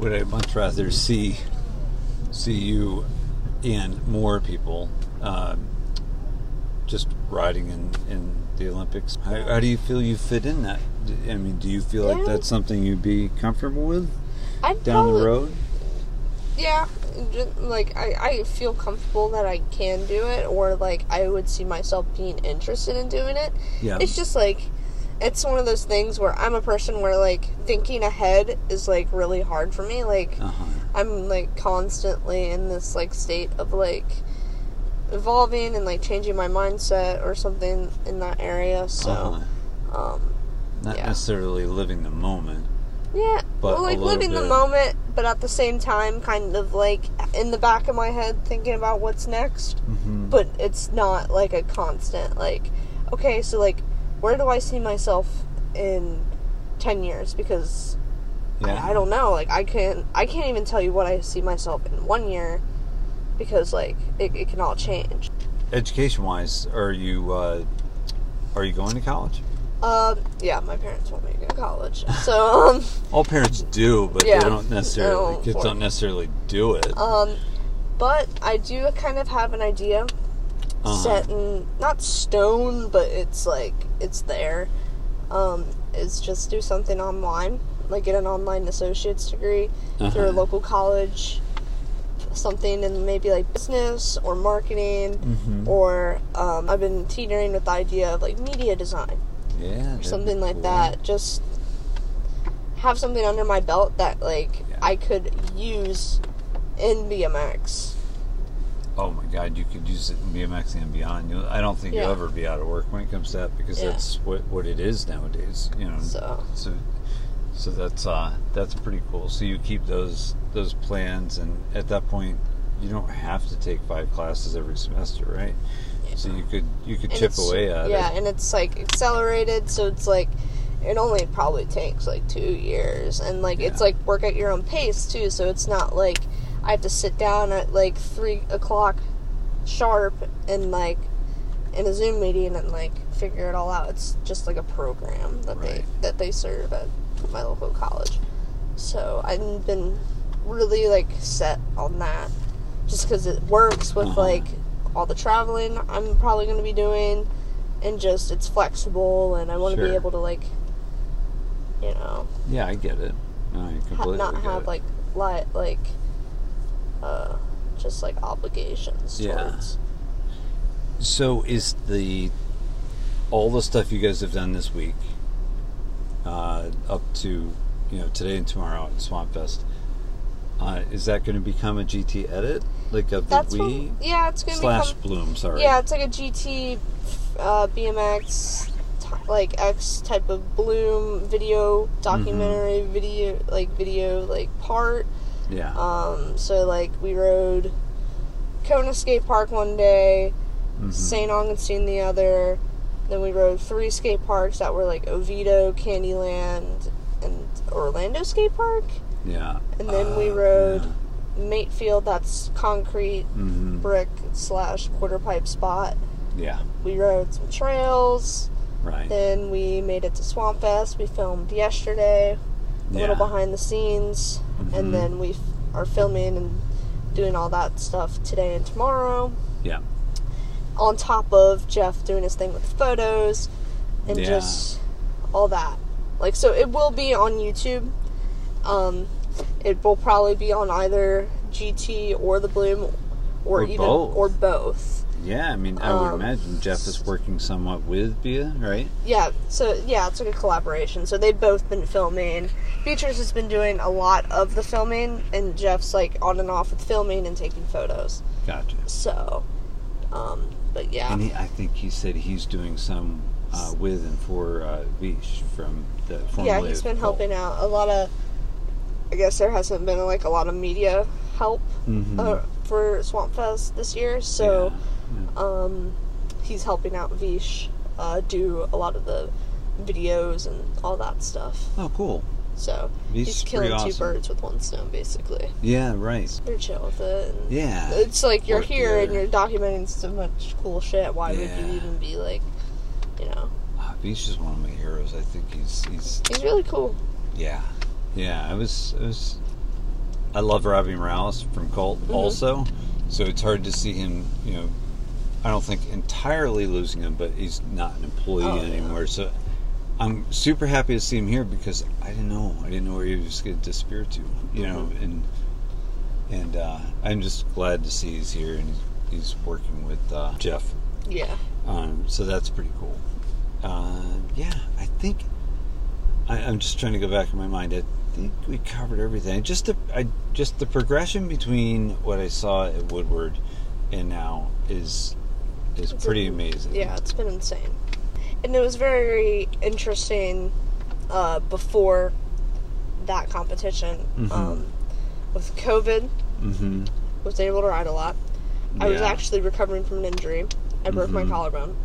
Would I much rather see see you and more people um, just riding in in the Olympics? How, how do you feel you fit in that? I mean, do you feel like that's something you'd be comfortable with? I'd down probably, the road? Yeah, just, like I, I feel comfortable that I can do it, or like I would see myself being interested in doing it. Yeah. It's just like it's one of those things where I'm a person where like thinking ahead is like really hard for me. Like Uh-huh. I'm like constantly in this like state of like evolving and like changing my mindset or something in that area. So, Uh-huh. um, Not yeah. necessarily living the moment. yeah, But well, like living the moment, but at the same time, kind of like in the back of my head, thinking about what's next. Mm-hmm. But it's not like a constant. Like, okay, so like, where do I see myself in ten years? Because Yeah. I, I don't know. Like, I can't. I can't even tell you what I see myself in one year, because like it, it can all change. Education wise, are you uh, are you going to college? Um, yeah, my parents want me to go to college, so um. (laughs) All parents do, but Yeah. they don't necessarily. No, kids don't necessarily do it. Um, but I do kind of have an idea Uh-huh. set in not stone, but it's like it's there. Um, is just do something online, like get an online associate's degree through a Uh-huh. local college, something in maybe like business or marketing, Mhm. or um, I've been teetering with the idea of like media design yeah, or something like cool. that. Just have something under my belt that like Yeah. I could use in BMX. Oh my God, you could use it in BMX and beyond. You, I don't think Yeah. you'll ever be out of work when it comes to that because Yeah. that's what what it is nowadays. You know, So so so that's uh that's pretty cool. So you keep those those plans, and at that point, you don't have to take five classes every semester, right? So you could you could and chip away at yeah, it. Yeah, and it's like accelerated, so it's like it only probably takes like two years, and like it's like work at your own pace too. So it's not like I have to sit down at like three o'clock sharp and like in a Zoom meeting and like figure it all out. It's just like a program that they that they serve at my local college. So I've been really like set on that, just because it works with Uh-huh. like all the traveling I'm probably going to be doing, and just it's flexible, and I want to be able to like, you know, Yeah, I get it. No, I ha- completely not get have it. like li- like, uh, just like obligations Yeah. towards. So is the all the stuff you guys have done this week, uh, up to you know today and tomorrow at Swamp Fest, uh, is that going to become a GT edit like of the That's what, yeah, it's going to slash become Bloom? Sorry. Yeah, it's like a GT uh, BMX like X type of Bloom video documentary Mm-hmm. video like video like part. Yeah. Um, so like we rode Kona Skate Park one day, Mhm. St. Augustine the other. Then we rode three skate parks that were like Oviedo, Candyland, and Orlando Skate Park. yeah. And then we Uh, rode yeah. Matefield, that's concrete Mhm. brick slash quarter pipe spot. Yeah. We rode some trails. Right. Then we made it to Swamp Fest. We filmed yesterday, a yeah. little behind the scenes, Mhm. and then we f- are filming and doing all that stuff today and tomorrow. Yeah. On top of Jeff doing his thing with the photos and Yeah. just all that. Like so, it will be on YouTube. Um, it will probably be on either GT or the Bloom, or, Or even both. or both. Yeah. I mean, I would Um, imagine Jeff is working somewhat with Bea, right? Yeah, so yeah, it's like a collaboration. So they've both been filming. Features has been doing a lot of the filming, and Jeff's like on and off with filming and taking photos. Gotcha. So, um, but yeah, And he, I think he said he's doing some uh, with and for uh, Vish from the yeah, he's been helping out a lot of. I guess there hasn't been like a lot of media help Mhm. uh, for Swamp Fest this year, so Yeah. Um, he's helping out Vish uh, do a lot of the videos and all that stuff. Oh, cool. So Vish he's killing pretty two birds with one stone, basically. Yeah, right. They're chill with it. Yeah. It's like you're Work here and you're documenting so much cool shit. Why would you even be like, you know? Ah, Vish is one of my heroes. I think he's he's He's really cool. yeah, yeah. I was I was. I love Robbie Morales from Cult Mm-hmm. also, so it's hard to see him. You know, I don't think entirely losing him, but he's not an employee Oh, yeah. anymore. So I'm super happy to see him here because I didn't know. I didn't know where he was going to disappear to. You know, Mhm. and and uh, I'm just glad to see he's here and he's, he's working with uh, Jeff. Yeah. Um, so that's pretty cool. Uh, yeah, I think I, I'm just trying to go back in my mind. I think we covered everything. Just the I, just the progression between what I saw at Woodward and now is is It's pretty a- amazing. Yeah, it's been insane. And it was very interesting uh, before that competition. Mhm. Um, with COVID, Mm-hmm. was able to ride a lot. I was actually recovering from an injury. I broke my Mhm. collarbone,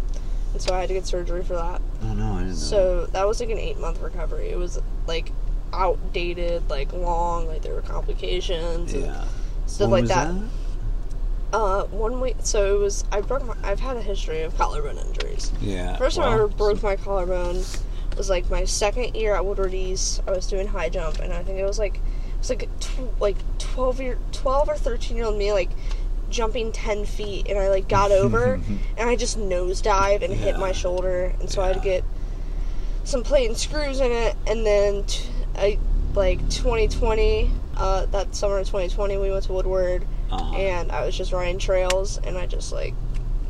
and so I had to get surgery for that. Oh no, I didn't know. So that was like an eight month recovery. It was like outdated, like long, like there were complications and yeah. stuff When like was that. Uh, one week. So it was. I broke. My, I've had a history of collarbone injuries. Yeah. First time I ever broke my collarbone was like my second year at Woodward East. I was doing high jump, and I think it was like it was like tw- like twelve year, twelve or thirteen year old me like jumping ten feet, and I like got over, (laughs) and I just nosedive and hit my shoulder, and so I had to get some plate and screws in it, and then t- I like 2020. Uh, that summer of 2020, we went to Woodward, Uh-huh. and I was just riding trails, and I just like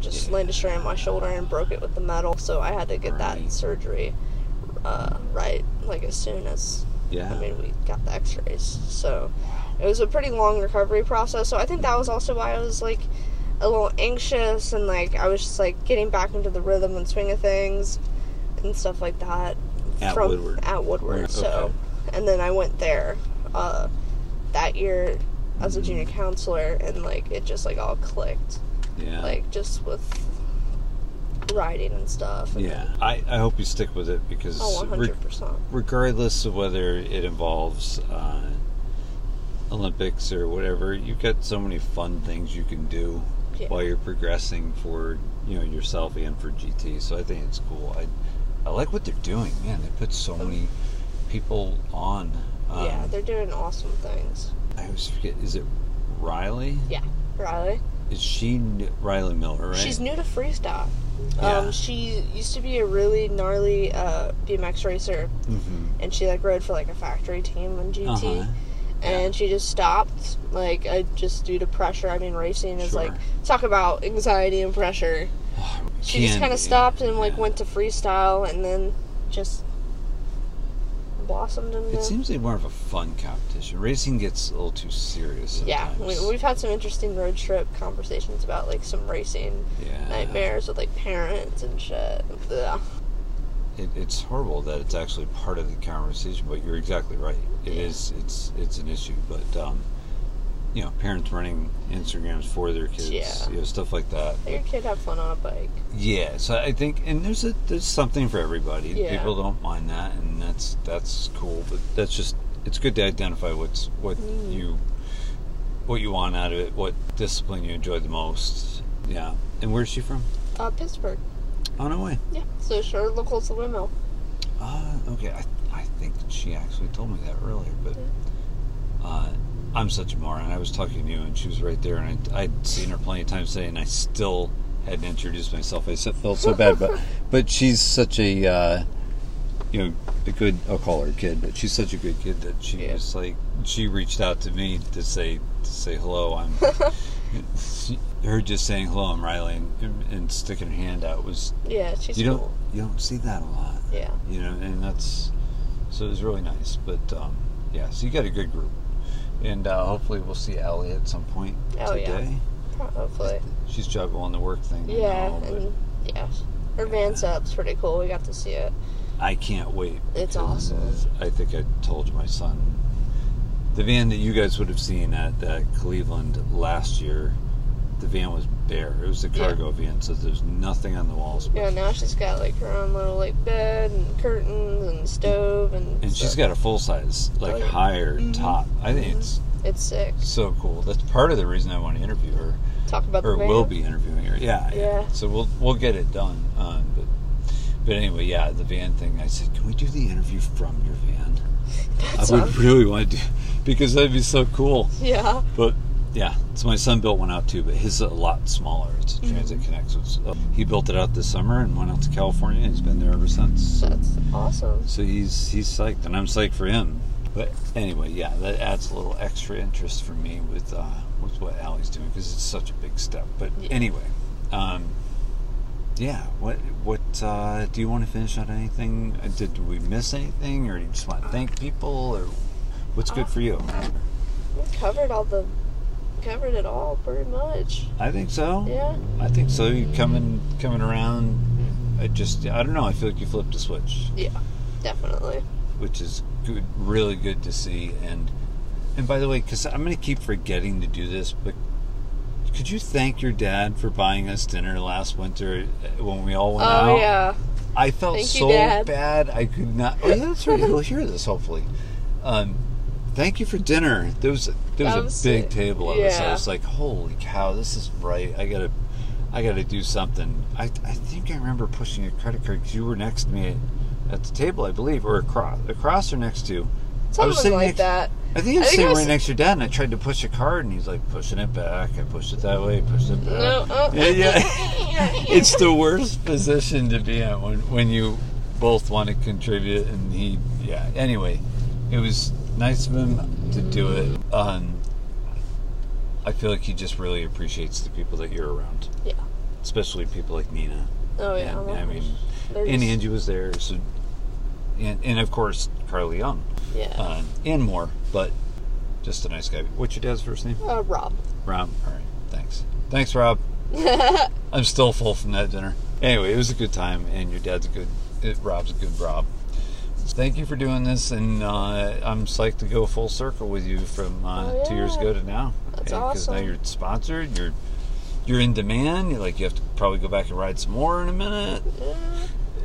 just Yeah. landed straight on my shoulder and broke it with the metal. So I had to get Right. that surgery uh, right like as soon as yeah. I mean we got the X-rays. So it was a pretty long recovery process. So I think that was also why I was like a little anxious and like I was just like getting back into the rhythm and swing of things and stuff like that At from Woodward. at Woodward. Right, So okay. and then I went there uh, that year as a junior counselor and like it just like all clicked yeah. like just with riding and stuff. And yeah. I, I hope you stick with it because Oh, 100%. regardless of whether it involves uh, Olympics or whatever, you've got so many fun things you can do Yeah. while you're progressing for you know yourself and for GT. So I think it's cool. I I like what they're doing. Man, they put so many people on. Um, yeah, they're doing awesome things. I always forget. Is it Riley? Yeah, Riley. Is she n- Riley Miller? Right. She's new to freestyle. Yeah. Um, she used to be a really gnarly uh, BMX racer, hmm and she like rode for like a factory team on GT. Uh-huh. And she just stopped, like uh, just due to pressure. I mean, racing is Sure. like talk about anxiety and pressure. (sighs) She just kind of stopped and like Yeah. went to freestyle, and then just blossomed into. It seems like more of a fun competition. Racing gets a little too serious. Yeah, we, we've had some interesting road trip conversations about like some racing yeah. nightmares with like parents and shit. Yeah, It, it's horrible that it's actually part of the conversation, but you're exactly right. It Yeah. is. It's it's an issue, but um, you know, parents running Instagrams for their kids, Yeah. you know, stuff like that. let your kid have fun on a bike. Yeah, so I think, and there's a there's something for everybody. Yeah. People don't mind that, and that's that's cool. But that's just it's good to identify what's what Mm. you what you want out of it, what discipline you enjoy the most. Yeah, and where's she from? Uh, Pittsburgh. On her way. Yeah, so sure, local to windmill. Uh, okay, I, I think she actually told me that earlier, but uh, I'm such a moron. I was talking to you, and she was right there, and I, I'd seen her plenty of times today, and I still hadn't introduced myself. I felt so bad, but (laughs) but she's such a uh, you know a good. I'll call her a kid, but she's such a good kid that she Yeah. was like she reached out to me to say to say hello. I'm. (laughs) her just saying hello, I'm Riley, and, and sticking her hand out was Yeah, she's you don't cool. you don't see that a lot Yeah. you know, and that's so it was really nice. But um, yeah, so you got a good group, and uh, hopefully we'll see Allie at some point Oh, yeah. today. Hopefully. She's juggling the work thing. and Yeah, all, but and yeah, her van setup's pretty cool. We got to see it. I can't wait. It's awesome. I think I told my son the van that you guys would have seen at uh, Cleveland last year. The van was bare. It was a Yeah. cargo van, so there's nothing on the walls. Yeah, now she's got like her own little like bed and curtains and stove and. And she's stuff. got a full size, like Oh, yeah. higher Mhm. top. I think Mhm. it's It's sick. so cool. That's part of the reason I want to interview her, Talk about or the van. will be interviewing her. Yeah, Yeah. So we'll we'll get it done. Um, but but anyway, yeah, the van thing. I said, can we do the interview from your van? (laughs) I would awesome. really want to do because that'd be so cool. Yeah. But Yeah, so my son built one out too, but his is a lot smaller. It's a Transit Connect. So uh, he built it out this summer and went out to California, and he's been there ever since. That's awesome. So he's he's psyched, and I'm psyched for him. But anyway, yeah, that adds a little extra interest for me with uh, with what Allie's doing because it's such a big step. But Yeah. anyway, um, yeah. What what uh, do you want to finish on anything? Uh, Did we miss anything, or do you just want to thank people, or what's good for you? We covered all the, covered it all pretty much. I think so. Yeah. I think so. You coming coming around. I just I don't know. I feel like you flipped a switch. Yeah. Definitely. which is good, really good to see. And and by the way, because I'm going to keep forgetting to do this, but could you thank your dad for buying us dinner last winter uh, when we all went out? Oh yeah. I felt Thank so Dad. bad. I could not. Oh yeah, that's right. He'll hear this hopefully. Um, thank you for dinner. There was there was, That a big sick. table of us. I was like, holy cow, this is right. I gotta. I got to do something. I, I think I remember pushing a credit card because you were next to me at, at the table, I believe, or across, across or next to. I was sitting like next, that. I think I was I think sitting I was- right next to your dad, and I tried to push a card, and he's like pushing it back. I pushed it that way, pushed it back. No. Oh. Yeah, yeah. (laughs) (laughs) it's the worst position to be in when when you both want to contribute, and he, yeah. Anyway, it was nice of him to do it. Um, I feel like he just really appreciates the people that you're around, Yeah. especially people like Nina. Oh yeah. And, I mean, they're and Angie was there, so and, and of course Carly Young, Yeah. uh, and more. But just a nice guy. What's your dad's first name? Uh, Rob. Rob. All right. Thanks. Thanks, Rob. (laughs) I'm still full from that dinner. Anyway, it was a good time, and your dad's a good. It, Rob's a good Rob. Thank you for doing this, and uh, I'm psyched to go full circle with you from uh, Oh, two years ago to now. That's Because now awesome. you're sponsored. You're you're in demand. You're like you have to probably go back and ride some more in a minute. Yeah.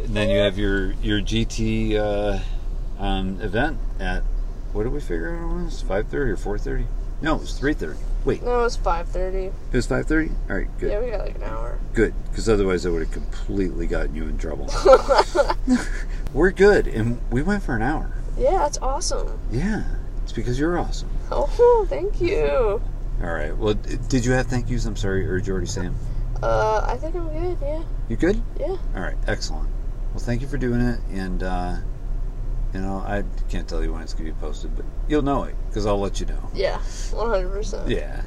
And then you have your your GT uh, um, event at what did we figure out it was? Five thirty or four thirty? No, it was three thirty. Wait, No, it was five thirty. it was five thirty. All right, good. Yeah, we got like an hour. Good, because otherwise I would have completely gotten you in trouble. (laughs) We're good, and we went for an hour. Yeah, that's awesome. Yeah, it's because you're awesome. Oh, thank you. All right. Well, did you have thank yous? I'm sorry, or did you already say them? Uh, I think I'm good. Yeah. You good? Yeah. All right. Excellent. Well, thank you for doing it, and uh, you know I can't tell you when it's going to be posted, but you'll know it because I'll let you know. Yeah. One hundred percent. Yeah.